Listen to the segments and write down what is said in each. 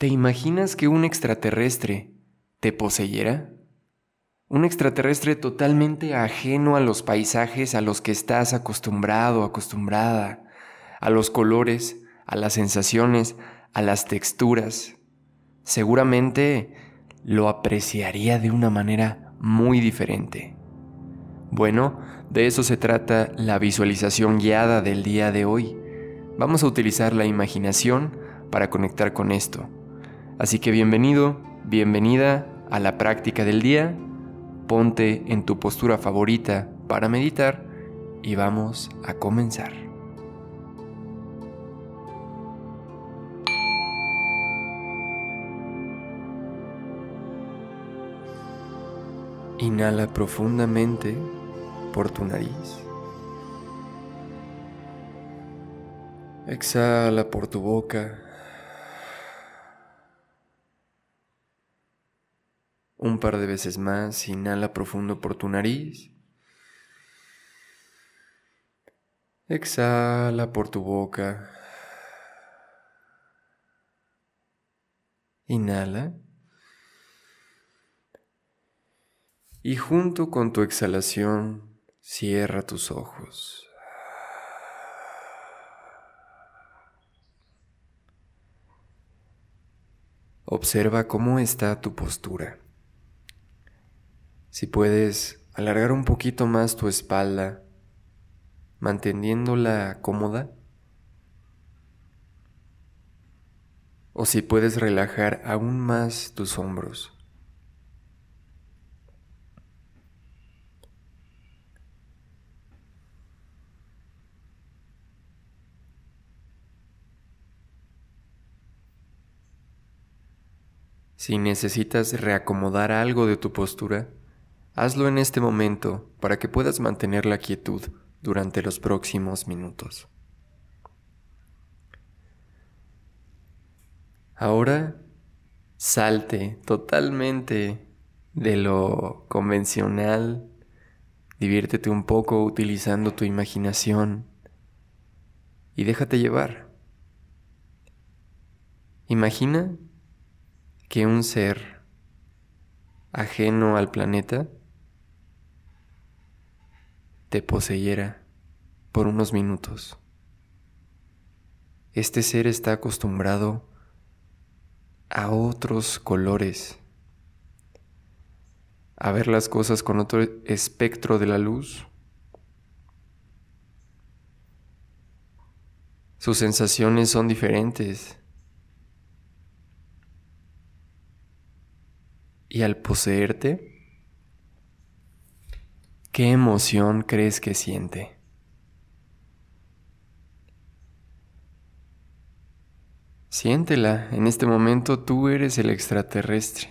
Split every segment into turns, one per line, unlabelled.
¿Te imaginas que un extraterrestre te poseyera? Un extraterrestre totalmente ajeno a los paisajes a los que estás acostumbrado, acostumbrada, a los colores, a las sensaciones, a las texturas. Seguramente lo apreciaría de una manera muy diferente. Bueno, de eso se trata la visualización guiada del día de hoy. Vamos a utilizar la imaginación para conectar con esto. Así que bienvenido, bienvenida a la práctica del día. Ponte en tu postura favorita para meditar y vamos a comenzar. Inhala profundamente por tu nariz. Exhala por tu boca. Un par de veces más, inhala profundo por tu nariz. Exhala por tu boca. Inhala. Y junto con tu exhalación, cierra tus ojos. Observa cómo está tu postura. Si puedes alargar un poquito más tu espalda, manteniéndola cómoda. O si puedes relajar aún más tus hombros. Si necesitas reacomodar algo de tu postura, Hazlo en este momento para que puedas mantener la quietud durante los próximos minutos. Ahora salte totalmente de lo convencional, diviértete un poco utilizando tu imaginación y déjate llevar. Imagina que un ser ajeno al planeta te poseyera por unos minutos. Este ser está acostumbrado a otros colores, a ver las cosas con otro espectro de la luz. Sus sensaciones son diferentes. Y al poseerte, ¿Qué emoción crees que siente? Siéntela, en este momento tú eres el extraterrestre.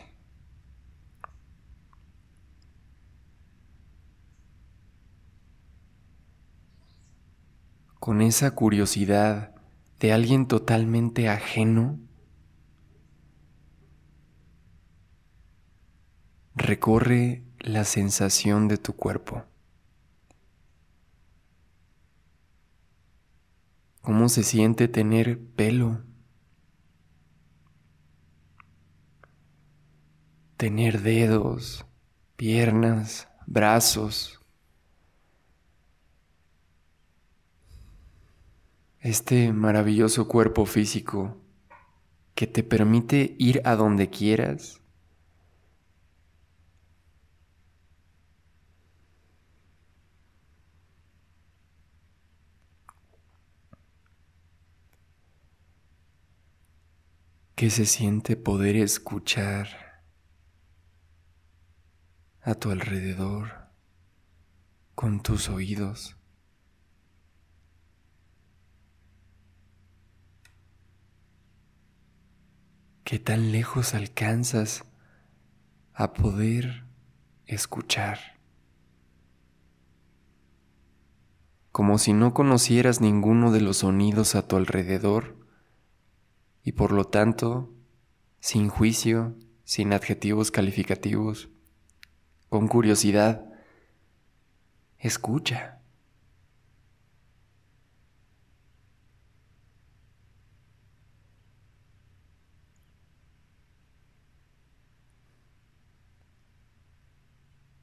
Con esa curiosidad de alguien totalmente ajeno, recorre la sensación de tu cuerpo. ¿Cómo se siente tener pelo? Tener dedos, piernas, brazos. Este maravilloso cuerpo físico que te permite ir a donde quieras ¿Qué se siente poder escuchar a tu alrededor con tus oídos? ¿Qué tan lejos alcanzas a poder escuchar? Como si no conocieras ninguno de los sonidos a tu alrededor y por lo tanto sin juicio, sin adjetivos calificativos, con curiosidad. Escucha.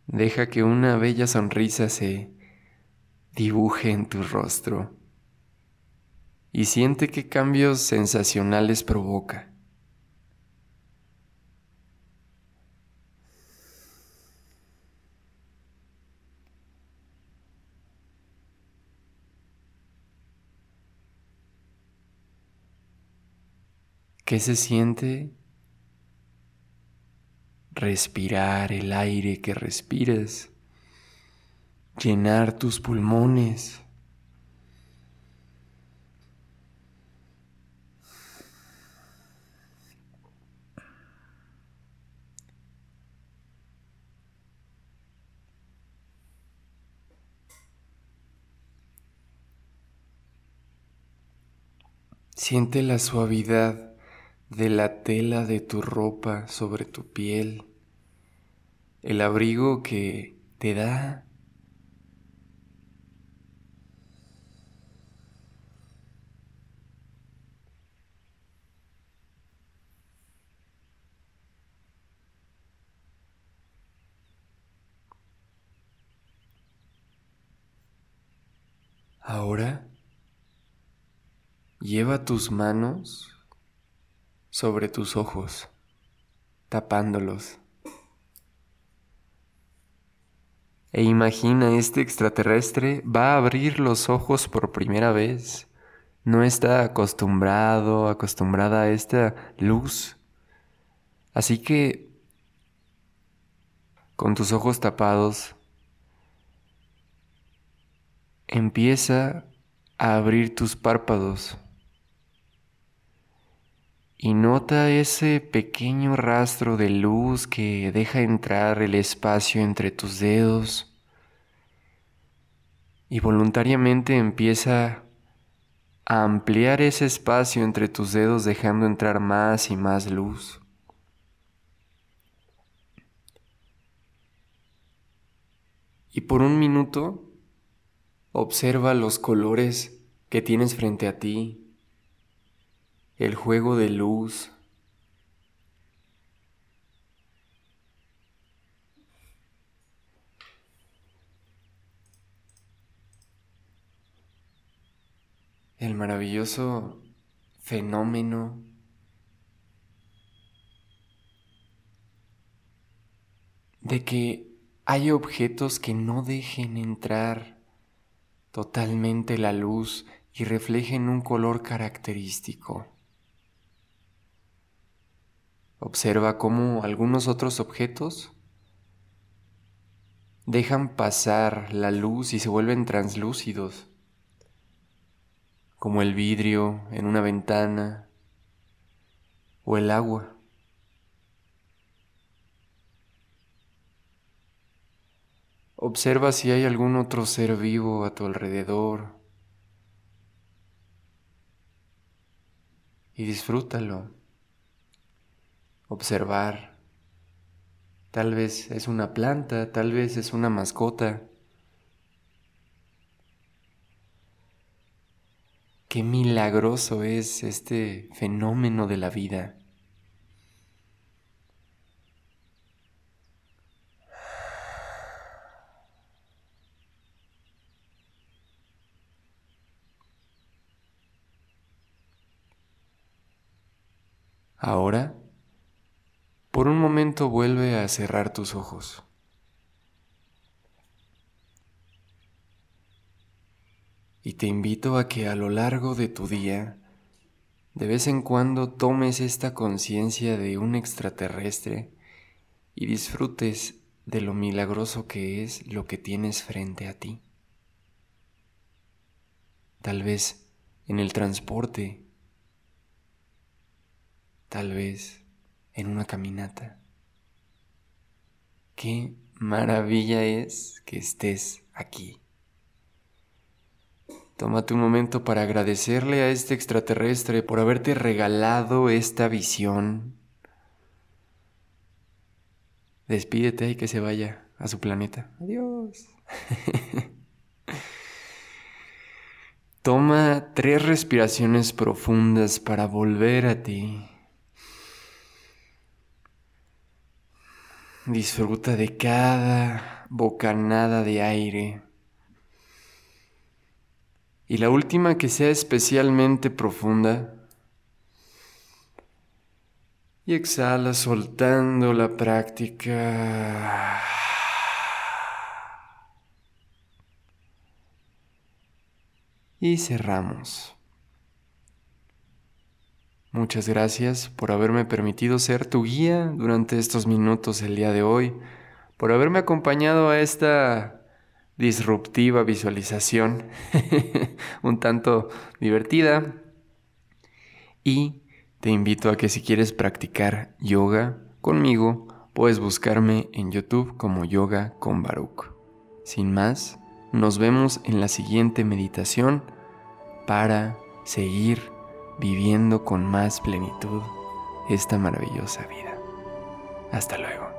Deja que una bella sonrisa se dibuje en tu rostro y siente qué cambios sensacionales provoca. ¿Qué se siente respirar el aire que respires? Llenar tus pulmones. Siente la suavidad de la tela de tu ropa sobre tu piel, el abrigo que te da. Ahora lleva tus manos sobre tus ojos, tapándolos. E imagina, este extraterrestre va a abrir los ojos por primera vez. No está acostumbrado, acostumbrada a esta luz. Así que, con tus ojos tapados, empieza a abrir tus párpados y nota ese pequeño rastro de luz que deja entrar el espacio entre tus dedos y voluntariamente empieza a ampliar ese espacio entre tus dedos dejando entrar más y más luz. Y por un minuto observa los colores que tienes frente a ti el juego de luz. El maravilloso fenómeno de que hay objetos que no dejen entrar totalmente la luz y reflejen un color característico. Observa cómo algunos otros objetos dejan pasar la luz y se vuelven translúcidos, como el vidrio en una ventana o el agua. Observa si hay algún otro ser vivo a tu alrededor y disfrútalo observar. Tal vez es una planta, tal vez es una mascota. Qué milagroso es este fenómeno de la vida. Ahora por un momento vuelve a cerrar tus ojos. Y te invito a que a lo largo de tu día, de vez en cuando tomes esta conciencia de un extraterrestre y disfrutes de lo milagroso que es lo que tienes frente a ti. Tal vez en el transporte, tal vez en una caminata. Qué maravilla es que estés aquí. Tómate un momento para agradecerle a este extraterrestre por haberte regalado esta visión. Despídete y que se vaya a su planeta. Adiós. Toma tres respiraciones profundas para volver a ti. Disfruta de cada bocanada de aire. Y la última que sea especialmente profunda. Y exhala soltando la práctica. Y cerramos. Muchas gracias por haberme permitido ser tu guía durante estos minutos el día de hoy, por haberme acompañado a esta disruptiva visualización, un tanto divertida. Y te invito a que si quieres practicar yoga conmigo, puedes buscarme en YouTube como Yoga con Baruch. Sin más, nos vemos en la siguiente meditación para seguir viviendo con más plenitud esta maravillosa vida. Hasta luego.